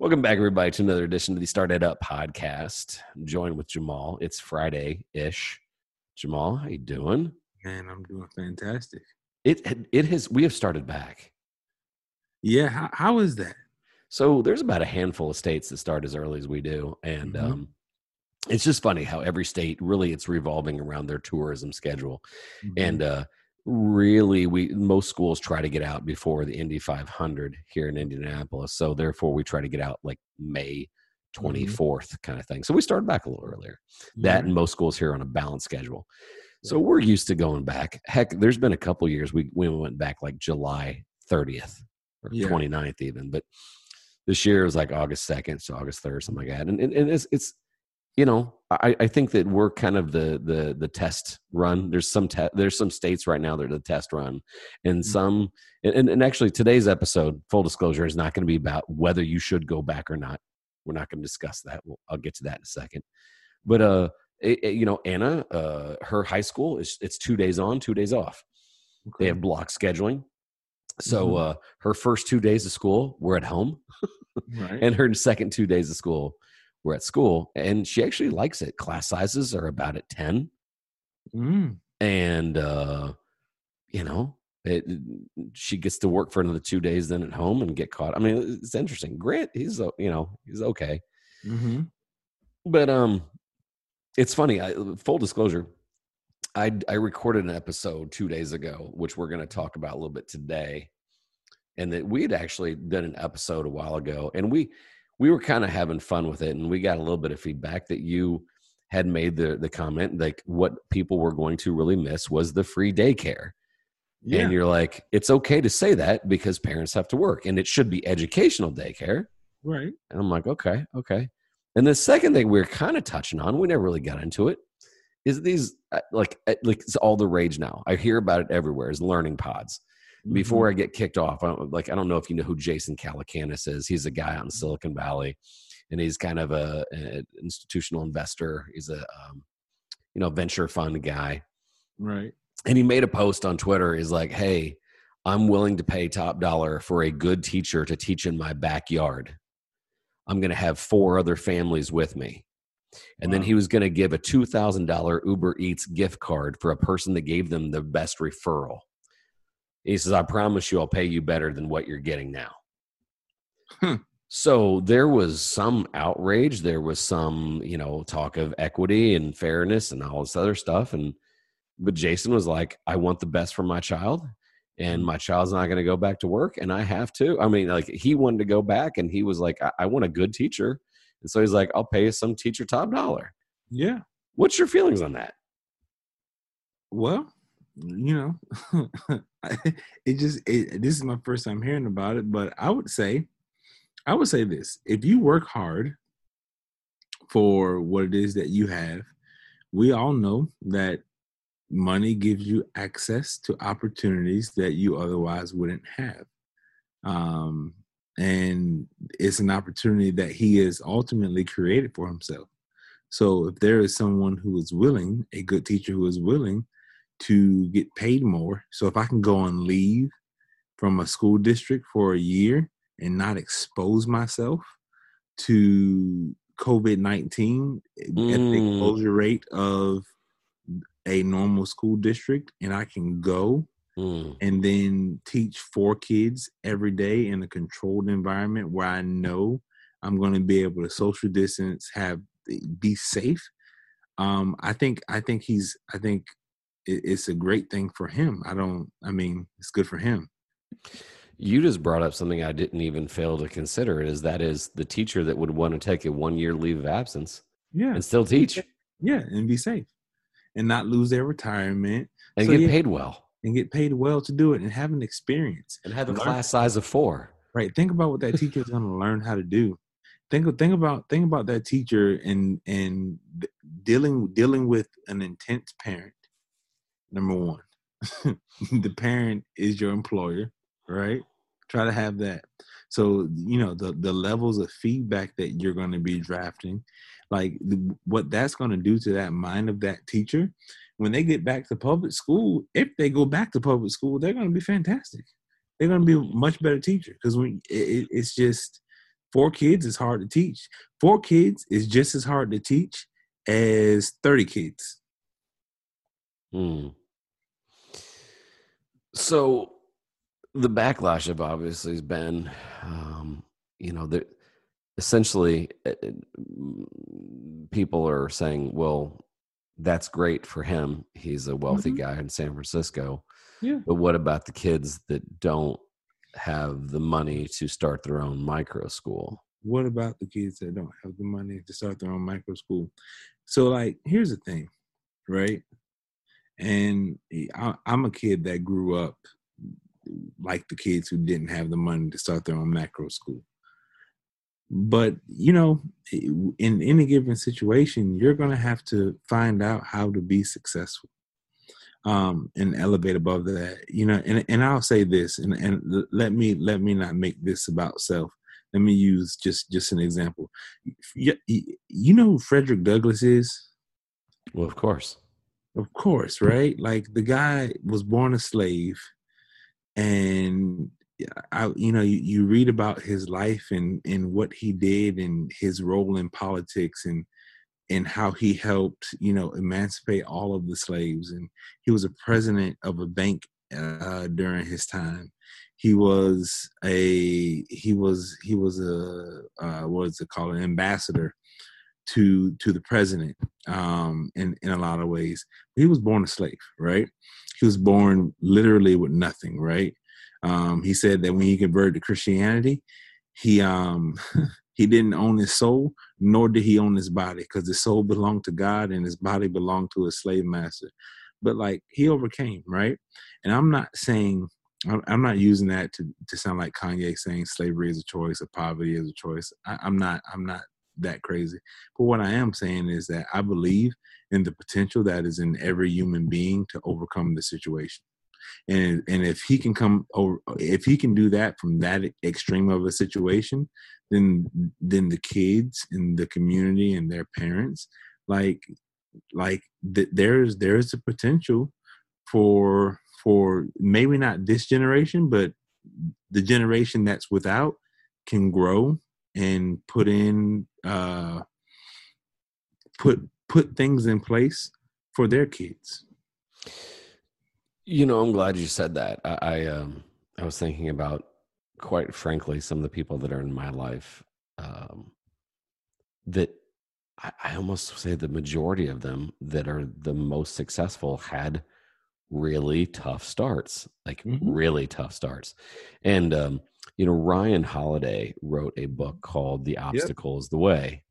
Welcome back, everybody, to another edition of the StartEdUp podcast. I'm joined with Jamal. It's Friday ish. Jamal, how you doing? Man, I'm doing fantastic. It it has. We have started back. Yeah, how, how is that? So there's about a handful of states that start as early as we do, and Mhm. um, it's just funny how every state really it's revolving around their tourism schedule. Mhm. and uh really we most schools try to get out before the indy 500 here in indianapolis so therefore we try to get out like may 24th kind of thing so we started back a little earlier. That Yeah. and most schools here on a balanced schedule. So we're used to going back. Heck there's been a couple years we, we went back like july 30th or Yeah. 29th even but this year it was like august 2nd so august 3rd something like that and, and, and it's, it's you know I, I think that we're kind of the the the test run. There's some te- there's some states right now that are the test run. And Mhm. some and, and actually today's episode full disclosure is not going to be about whether you should go back or not. We're not going to discuss that. We'll, i'll get to that in a second. But uh it, it- you know anna uh her high school is it's two days on two days off. They have block scheduling. So Mhm. uh her first two days of school were at home. Right. and her second two days of school were at school and she actually likes it. Class sizes are about at 10 Mm. and uh you know it, she gets to work for another two days then at home and get caught. I mean it's interesting. Grant he's o- you know he's okay. Hmm but um it's funny I, full disclosure i i recorded an episode two days ago which we're going to talk about a little bit today and that we had actually done an episode a while ago and we we were kind of having fun with it and we got a little bit of feedback that you had made the the comment like what people were going to really miss was the free daycare Yeah. and you're like it's okay to say that because parents have to work and it should be educational daycare right. and I'm like, okay, okay. And the second thing we are kind of touching on, we never really got into it, is these uh, like uh, like it's all the rage now. I hear about it everywhere. Is learning pods. Before I get kicked off, I don't, like I don't know if you know who Jason Calacanis is. He's a guy out in Silicon Valley, and he's kind of a, an institutional investor. He's a um, you know venture fund guy, right. and he made a post on Twitter. He's like, "Hey, I'm willing to pay top dollar for a good teacher to teach in my backyard. I'm going to have four other families with me." And then he was going to give a two thousand dollar Uber Eats gift card for a person that gave them the best referral. He says, "I promise you, I'll pay you better than what you're getting now." Hmm. So there was some outrage. There was some, you know, talk of equity and fairness and all this other stuff. And but Jason was like, I want the best for my child, and my child's not going to go back to work, and I have to. I mean, like he wanted to go back, and he was like, I, I want a good teacher, and so he's like, I'll pay some teacher top dollar. Yeah. What's your feelings on that? Well, you know, it just it, this is my first time hearing about it, but I would say, I would say this: if you work hard for what it is that you have, we all know that money gives you access to opportunities that you otherwise wouldn't have. Um, and it's an opportunity that he has ultimately created for himself. So if there is someone who is willing, a good teacher who is willing to get paid more, so if I can go on leave from a school district for a year and not expose myself to COVID 19 at the Mm. exposure rate of a normal school district, and I can go Mm, and then teach four kids every day in a controlled environment where I know I'm going to be able to social distance, have be safe. Um, I think I think he's I think it, it's a great thing for him. I don't. I mean, it's good for him. You just brought up something I didn't even fail to consider. Is that is the teacher that would want to take a one year leave of absence Yeah, and still teach yeah, and be safe, and not lose their retirement, and So, get yeah. paid well and get paid well to do it, and have an experience. and have a Learn- class size of four. right think about what that teacher is going to learn how to do think think about think about that teacher and and dealing dealing with an intense parent number one the parent is your employer right try to have that so you know the the levels of feedback that you're going to be drafting like what that's going to do to that mind of that teacher when they get back to public school if they go back to public school they're going to be fantastic they're going to be a much better teacher because when it, it, it's just Four kids is hard to teach. Four kids is just as hard to teach as 30 kids. Hmm. So the backlash of obviously has been, um, you know, that essentially uh, uh, people are saying, well, that's great for him. He's a wealthy Mhm. guy in San Francisco. Yeah. But what about the kids that don't have the money to start their own micro school? What about the kids that don't have the money to start their own micro school? So, like, here's the thing, right? And I, I'm a kid that grew up like the kids who didn't have the money to start their own macro school. But you know, in any given situation, you're going to have to find out how to be successful um, and elevate above that. You know, and and I'll say this, and and let me let me not make this about self. Let me use just just an example. You, you know who Frederick Douglass is? Well, of course. Of course, right? Like the guy was born a slave, and I, you know, you, you read about his life and and what he did and his role in politics and and how he helped, you know, emancipate all of the slaves. And he was a president of a bank uh, during his time. He was a he was he was a uh, what is it called an ambassador to to the president um, in in a lot of ways. He was born a slave, right? He was born literally with nothing, right? Um, he said that when he converted to Christianity, he um, he didn't own his soul, nor did he own his body, because his soul belonged to God and his body belonged to his slave master. But like he overcame, right? And I'm not saying I'm not using that to to sound like Kanye saying slavery is a choice or poverty is a choice. I, I'm not I'm not that crazy. But what I am saying is that I believe in the potential that is in every human being to overcome the situation. And and if he can come over if he can do that from that extreme of a situation, then then the kids in the community and their parents like like th- there's there's a potential for for maybe not this generation but the generation that's without can grow and put in uh put put things in place for their kids You know, I'm glad you said that. I, I um I was thinking about quite frankly some of the people that are in my life um that I, I almost say the majority of them that are the most successful had really tough starts, like Mhm. really tough starts. And um, you know, Ryan Holiday wrote a book mm. called The Obstacle is the Way.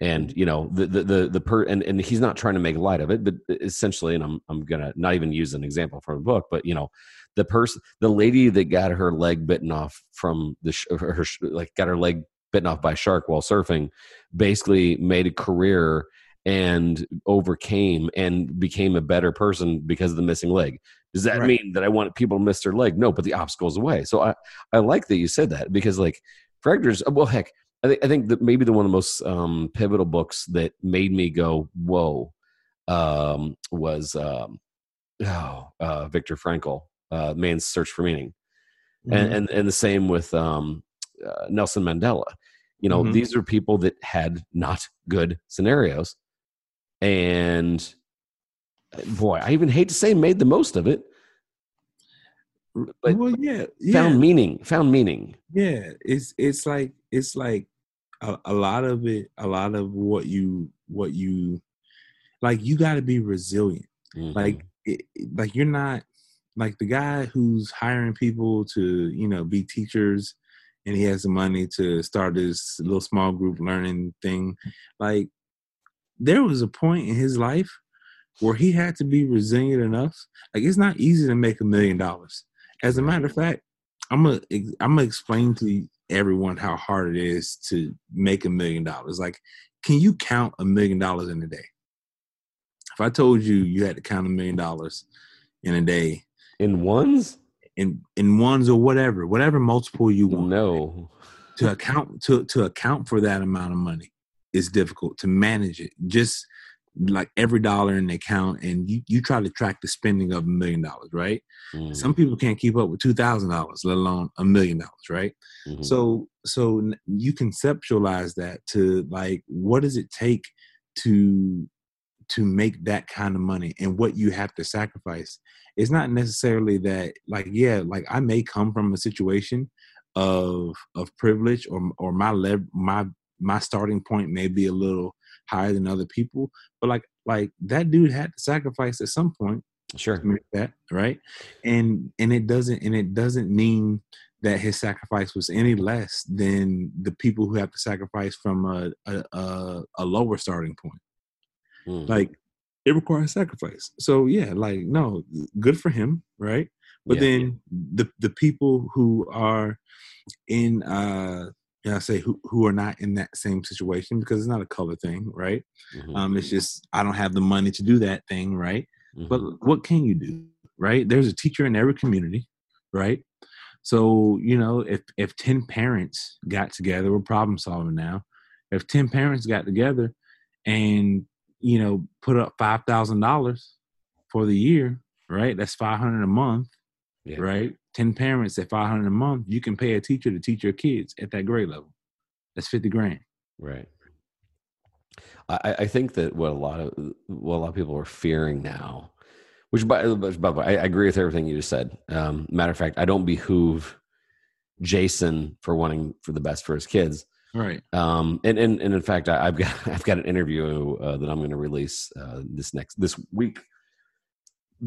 And mm. you know the the the, the per and, and he's not trying to make light of it, but essentially, and I'm I'm gonna not even use an example from the book, but you know, the person, the lady that got her leg bitten off from the sh- her, sh- like got her leg bitten off by a shark while surfing, basically made a career and overcame and became a better person because of the missing leg. Does that Right. mean that I want people to miss their leg? No, but the obstacle's away. So I I like that you said that because like Fractors, well, heck, I think I think that maybe the one of the most um, pivotal books that made me go whoa um, was um, oh, uh, Viktor Frankl, uh, Man's Search for Meaning, and, and and the same with um, uh, Nelson Mandela. You know, Mhm. these are people that had not good scenarios, and boy, I even hate to say made the most of it. but- well yeah yeah Found meaning, found meaning. yeah it's it's like it's like a, a lot of it a lot of what you what you like you got to be resilient Mhm. like it- like you're not like the guy who's hiring people to you know be teachers and he has the money to start this little small group learning thing like there was a point in his life where he had to be resilient enough. Like it's not easy to make a million dollars. As a matter of fact i'm gonna i'm gonna explain to everyone how hard it is to make a million dollars. Like can you count a million dollars in a day? If I told you you had to count a million dollars in a day. In ones. in in ones or whatever, whatever multiple you want No, to account to to account for that amount of money is difficult to manage it. Just like every dollar in the account and you, you try to track the spending of a million dollars right Mm, some people can't keep up with two thousand dollars let alone a million dollars right mhm. so so you conceptualize that to like what does it take to to make that kind of money and what you have to sacrifice it's not necessarily that like yeah like i may come from a situation of of privilege or or my lev- my my starting point may be a little higher than other people but like like that dude had to sacrifice at some point sure. that right? And and it doesn't and it doesn't mean that his sacrifice was any less than the people who have to sacrifice from a a, a, a lower starting point. Mm, like it requires sacrifice. So yeah like no good for him right? But yeah. then the the people who are in uh yeah, I say who who are not in that same situation because it's not a color thing, right? Mhm, Um, it's just I don't have the money to do that thing, right? mhm. But what can you do, right? There's a teacher in every community, right? So you know, if if ten parents got together, we're problem solving now. If ten parents got together and you know put up five thousand dollars for the year, right? That's five hundred a month, Yeah. right? Ten parents at five hundred a month, you can pay a teacher to teach your kids at that grade level. That's fifty grand. Right. I, I- think that what a lot of what a lot of people are fearing now, which by, by the way, I, agree with everything you just said. Um, matter of fact, I don't behoove Jason for wanting for the best for his kids. Right. Um, and, and and in fact, I, I've got I've got an interview uh, that I'm going to release uh, this next this week.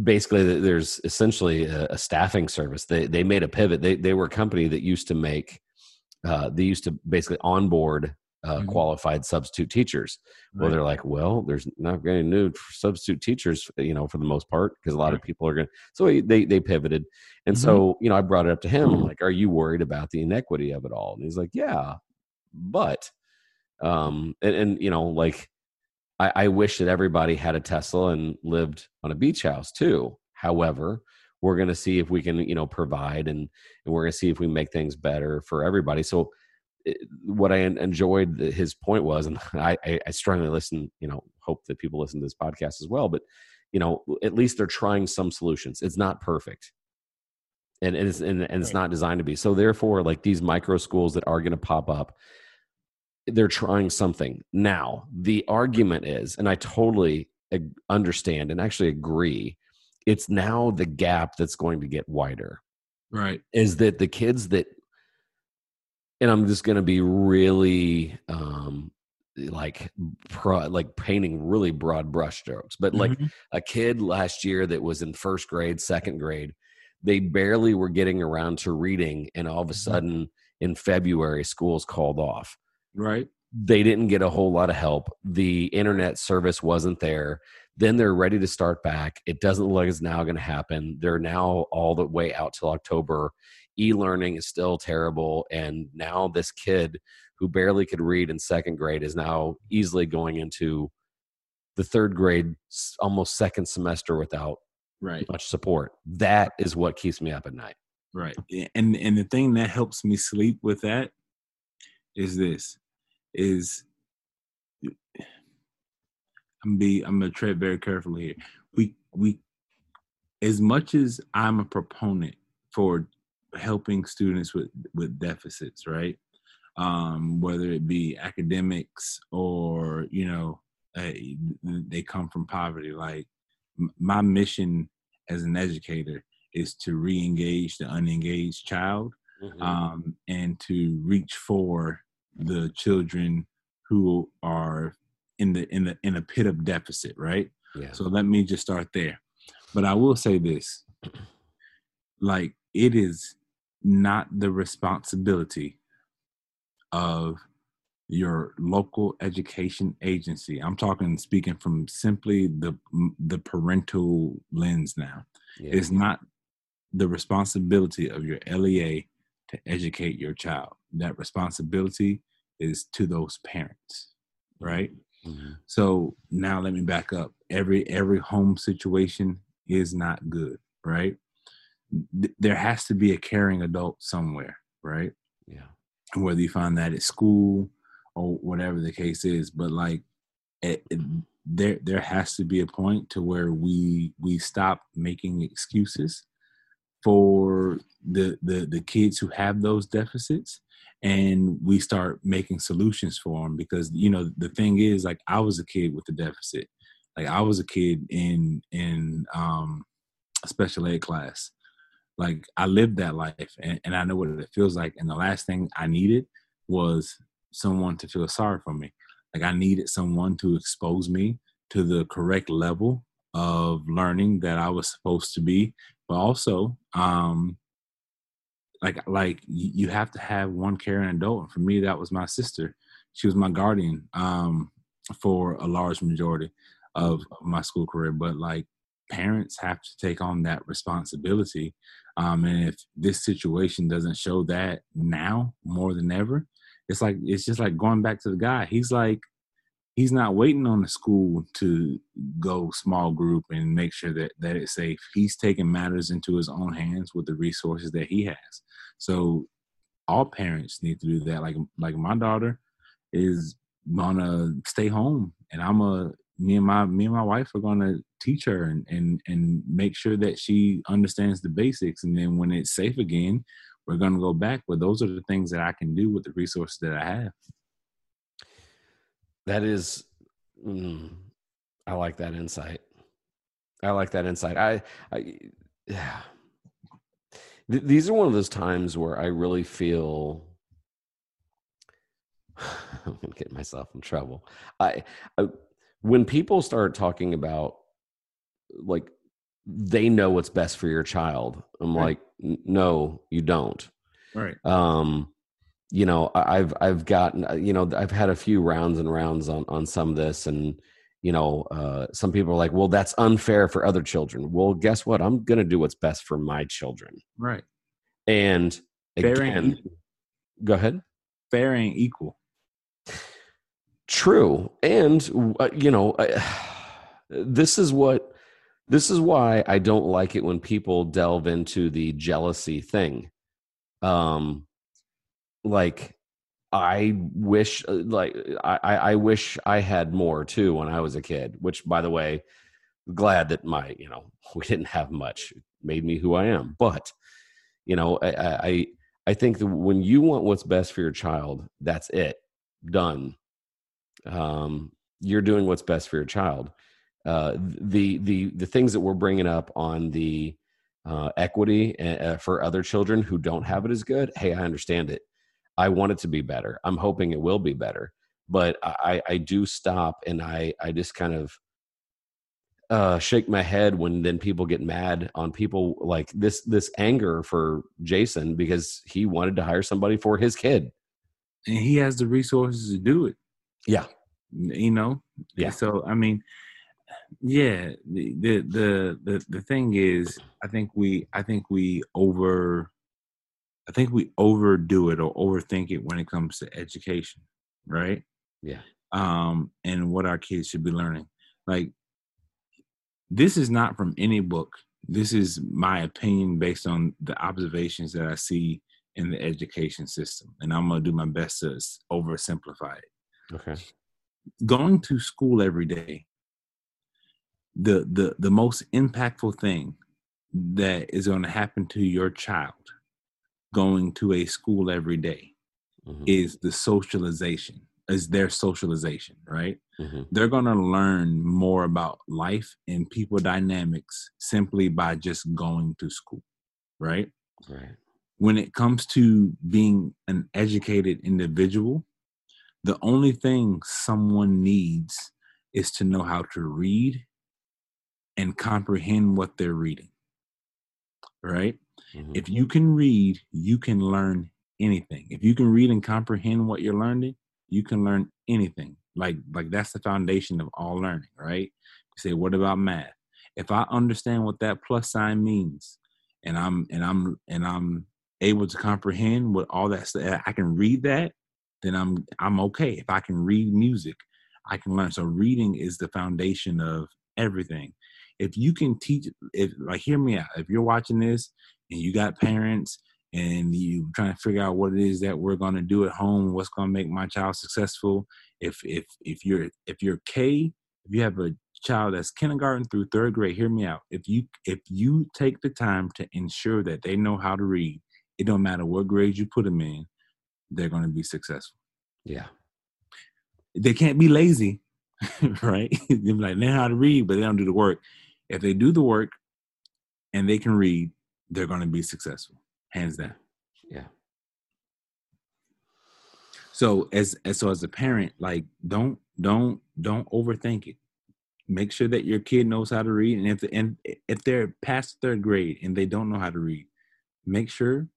Basically, there's essentially a, a staffing service. They they made a pivot. They they were a company that used to make uh, they used to basically onboard uh, Mhm. qualified substitute teachers. Well, they're like, well, there's not to new substitute teachers, you know, for the most part, because a lot of people are going. to So they they pivoted, and Mhm. so you know, I brought it up to him, I'm like, are you worried about the inequity of it all? And he's like, yeah, but, um, and, and you know, like, I, I wish that everybody had a Tesla and lived on a beach house too. However, we're going to see if we can, you know, provide and and we're going to see if we make things better for everybody. So it- what I enjoyed his point was, and I, I, I strongly listen, you know, hope that people listen to this podcast as well, but you know, at least they're trying some solutions. It's not perfect. And, and it's, and, and it's not designed to be. So therefore, like these micro schools that are going to pop up, they're trying something. Now, the argument is, and I totally understand and actually agree, it's now the gap that's going to get wider Right. is that the kids that and i'm just going to be really um like pro, like painting really broad brush strokes but like Mhm. a kid last year that was in first grade second grade they barely were getting around to reading and all of a Mhm. sudden in february schools called off right. they didn't get a whole lot of help. The internet service wasn't there. Then they're ready to start back. It doesn't look like it's now going to happen. They're now all the way out till October. E learning is still terrible. And now this kid who barely could read in second grade is now easily going into the third grade, almost second semester without Right. much support. That is what keeps me up at night. Right. And and the thing that helps me sleep with that is this is I'm be I'm gonna tread very carefully here. We we as much as I'm a proponent for helping students with with deficits, right? Um, whether it be academics or you know they come from poverty. Like m- my mission as an educator is to re-engage the unengaged child um, and to reach for the children who are in the in the in a pit of deficit right? Yeah. so let me just start there. But i will say this. Like it is not the responsibility of your local education agency. I'm talking speaking from simply the the parental lens now. Yeah. it's not the responsibility of your LEA to educate your child. That responsibility is to those parents, right? Mhm. So now let me back up. Every every home situation is not good, right? Th- There has to be a caring adult somewhere, right? Yeah. Whether you find that at school or whatever the case is, but like it, it- there there has to be a point to where we we stop making excuses for the the the kids who have those deficits and we start making solutions for them because you know the thing is like i was a kid with a deficit. Like i was a kid in in um special ed class. Like i lived that life and, and i know what it feels like. And the last thing i needed was someone to feel sorry for me. Like i needed someone to expose me to the correct level of learning that i was supposed to be. But also um like like you have to have one caring adult and for me that was my sister. She was my guardian um for a large majority of, my school career but like parents have to take on that responsibility um and if this situation doesn't show that now more than ever it's like it's just like going back to the guy. He's like he's not waiting on the school to go small group and make sure that that it's safe. He's taking matters into his own hands with the resources that he has. So all parents need to do that. Like like my daughter is gonna stay home, and I'm a me and my me and my wife are gonna teach her and and and make sure that she understands the basics. And then when it's safe again, we're gonna go back. But those are the things that I can do with the resources that I have. That is, mm, I like that insight. I like that insight. I, I yeah. Th- these are one of those times where I really feel I'm gonna get myself in trouble. I, I when people start talking about like they know what's best for your child, I'm right. like, no, you don't. Right. Um, you know i've i've gotten uh, you know i've had a few rounds and rounds on on some of this and you know uh, some people are like well that's unfair for other children. Well guess what? I'm going to do what's best for my children. Right. And fair again go ahead. Fair and equal. True. And uh, you know uh, this is what this is why i don't like it when people delve into the jealousy thing. Um like I wish uh, like I, I wish I had more too when I was a kid, which by the way, glad that my, you know, we didn't have much. It made me who I am. But, you know, I I, I think that when you want what's best for your child, that's it. Done. Um, you're doing what's best for your child. Uh, the the the things that we're bringing up on the uh, equity uh, for other children who don't have it as good. Hey, I understand it I want it to be better. I'm hoping it will be better. But I, I do stop and I, I just kind of uh, shake my head when then people get mad on people like this this anger for Jason because he wanted to hire somebody for his kid. And he has the resources to do it. Yeah. You know? Yeah. So I mean, yeah, the the the the, the thing is I think we I think we over I think we overdo it or overthink it when it comes to education, right? Yeah. Um, and what our kids should be learning. Like, this is not from any book. This is my opinion based on the observations that I see in the education system. And I'm going to do my best to oversimplify it. Okay. Going to school every day, the, the, the most impactful thing that is going to happen to your child going to a school every day mm-hmm. is the socialization is their socialization right mm-hmm. they're going to learn more about life and people dynamics simply by just going to school right right when it comes to being an educated individual the only thing someone needs is to know how to read and comprehend what they're reading right Mm-hmm. If you can read, you can learn anything. If you can read and comprehend what you're learning, you can learn anything. Like like that's the foundation of all learning, right? You say, what about math? If I understand what that plus sign means, and I'm and I'm and I'm able to comprehend what all that stuff, I can read that, then I'm I'm okay. If I can read music, I can learn. So reading is the foundation of everything. If you can teach, if like hear me out. If you're watching this and you got parents and you trying to figure out what it is that we're going to do at home what's going to make my child successful if if if you're if you're k if you have a child that's kindergarten through third grade, hear me out. If you if you take the time to ensure that they know how to read, it don't matter what grade you put them in, they're going to be successful. Yeah. They can't be lazy, right? They're like learn how to read, but they don't do the work. If they do the work and they can read, they're going to be successful, hands down. Yeah. So as, as so as a parent, like don't don't don't overthink it. Make sure that your kid knows how to read, and if and if they're past third grade and they don't know how to read, make sure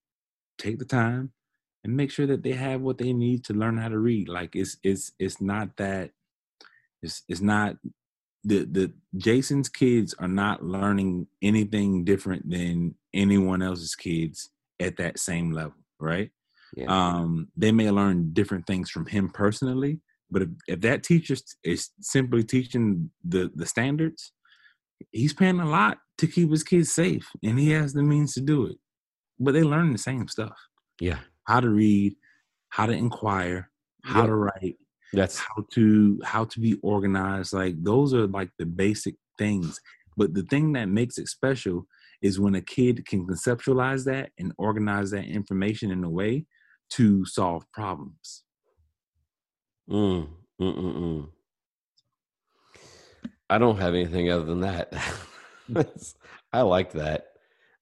take the time and make sure that they have what they need to learn how to read. Like it's it's it's not that it's it's not the the Jason's kids are not learning anything different than anyone else's kids at that same level, right? Yeah. Um, they may learn different things from him personally, but if, if that teacher is simply teaching the the standards, he's paying a lot to keep his kids safe, and he has the means to do it. But they learn the same stuff: yeah. how to read, how to inquire, how to write, That's how to how to be organized. Like those are like the basic things. But the thing that makes it special is when a kid can conceptualize that and organize that information in a way to solve problems. mm, mm, mm, mm. I don't have anything other than that. I like that.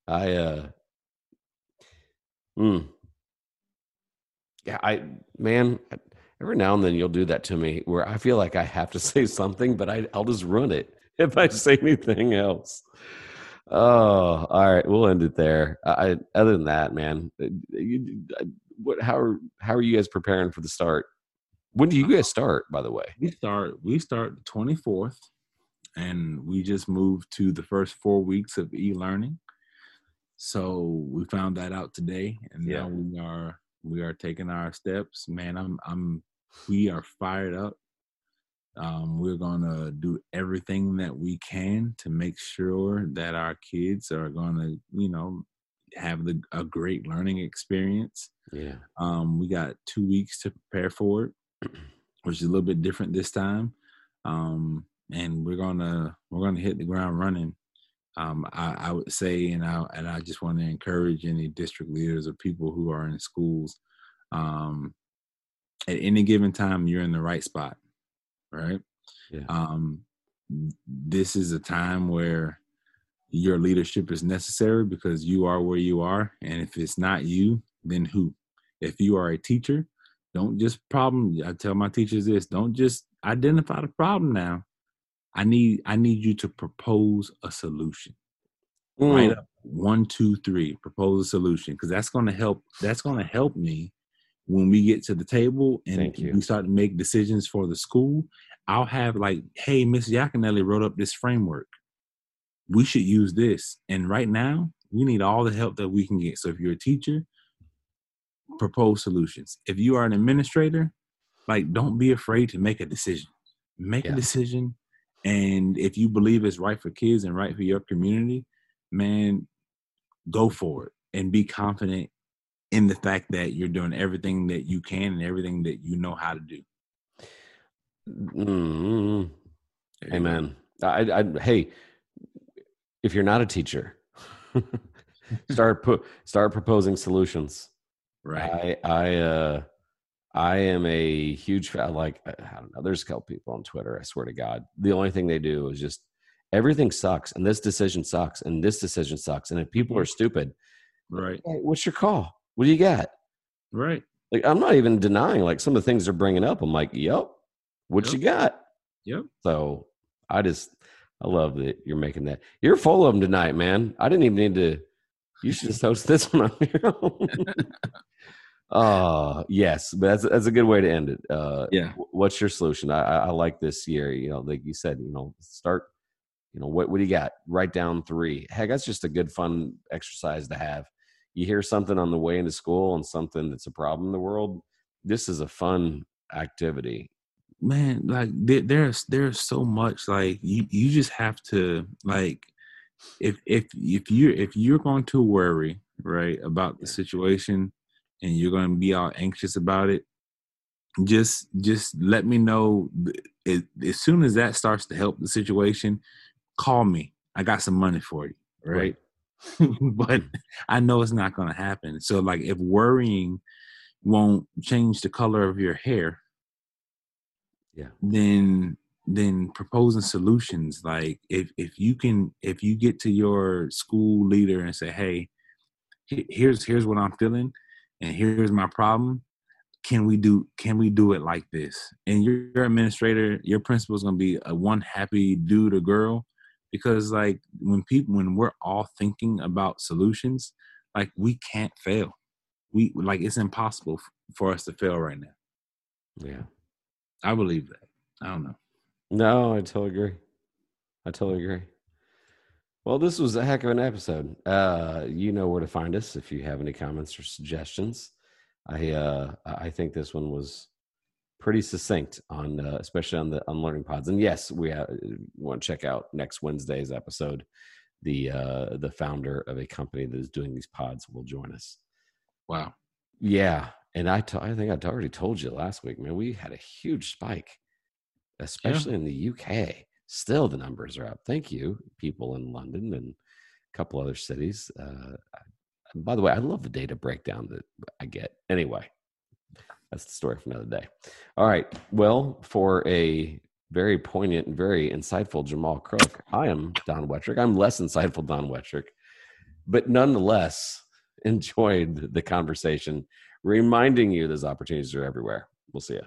I uh mm. Yeah, I man, every now and then you'll do that to me where I feel like I have to say something, but I I'll just run it if I say anything else. Oh, all right, we'll end it there. I other than that, man, uh, you, what how are how are you guys preparing for the start? When do you guys start, by the way? We start we start the 24th and we just moved to the first 4 weeks of e-learning. So we found that out today and Yeah. now we are we are taking our steps. Man, I'm I'm we are fired up. Um, we're gonna do everything that we can to make sure that our kids are gonna, you know, have the a great learning experience. Yeah. Um, we got two weeks to prepare for it, which is a little bit different this time. Um, and we're gonna we're gonna hit the ground running. Um, I, I would say, and I and I just want to encourage any district leaders or people who are in schools. Um, at any given time, you're in the right spot, right? Yeah. Um, this is a time where your leadership is necessary because you are where you are, and if it's not you, then who? If you are a teacher, don't just problem. I tell my teachers this: don't just identify the problem now. I need I need you to propose a solution. Mm, Write up one, two, three. Propose a solution because that's going to help. That's going to help me when we get to the table and we start to make decisions for the school. I'll have like, hey, Miss Yakinelli wrote up this framework. We should use this. And right now, we need all the help that we can get. So if you're a teacher, propose solutions. If you are an administrator, like don't be afraid to make a decision. Make Yeah. a decision. And if you believe it's right for kids and right for your community, man, go for it and be confident in the fact that you're doing everything that you can and everything that you know how to do. mm, go. Amen. I, I, hey, if you're not a teacher, start put start proposing solutions. Right. I I uh I am a huge fan. Like I don't know. There's a couple people on Twitter. I swear to God, the only thing they do is just everything sucks, and this decision sucks, and this decision sucks, and if people are mm-hmm. stupid, Right. hey, what's your call? What do you got? Right. Like I'm not even denying like some of the things they're bringing up. I'm like, yep, what Yep. you got? Yep. So I just I love that you're making that. You're full of them tonight, man. I didn't even need to. You should just host this one on your own. uh yes, but that's that's a good way to end it. Uh, Yeah. What's your solution? I, I I like this year. You know, like you said, you know, start. You know what? What do you got? Write down three. Heck, that's just a good fun exercise to have. You hear something on the way into school and something that's a problem in the world. This is a fun activity. man like there, there's there's so much like you you just have to like if if if you if you're going to worry right about the situation and you're going to be all anxious about it just just let me know it, as soon as that starts to help the situation. Call me. I got some money for you. Right. right. but I know it's not going to happen. So like if worrying won't change the color of your hair, yeah, then then proposing solutions like if if you can if you get to your school leader and say hey here's here's what i'm feeling and here's my problem can we do can we do it like this? And your, your administrator your principal is going to be a one happy dude or girl because like when people when we're all thinking about solutions like we can't fail. We like it's impossible for us to fail right now. Yeah. I believe that. I don't know. No, I totally agree. I totally agree. Well, this was a heck of an episode. Uh, you know where to find us if you have any comments or suggestions. I uh, I think this one was pretty succinct on, uh, especially on the unlearning pods. And yes, we uh, want to check out next Wednesday's episode. The uh, the founder of a company that is doing these pods will join us. Wow. Yeah, and I, t- I think I already told you last week, man. We had a huge spike especially yeah. in the UK. Still, the numbers are up. Thank you, people in London and a couple other cities. Uh, by the way, I love the data breakdown that I get. Anyway, that's the story for another day. All right. Well, for a very poignant and very insightful Jamal Crook, I am Don Wettrick. I'm less insightful, Don Wettrick, but nonetheless enjoyed the conversation, reminding you those opportunities are everywhere. We'll see you.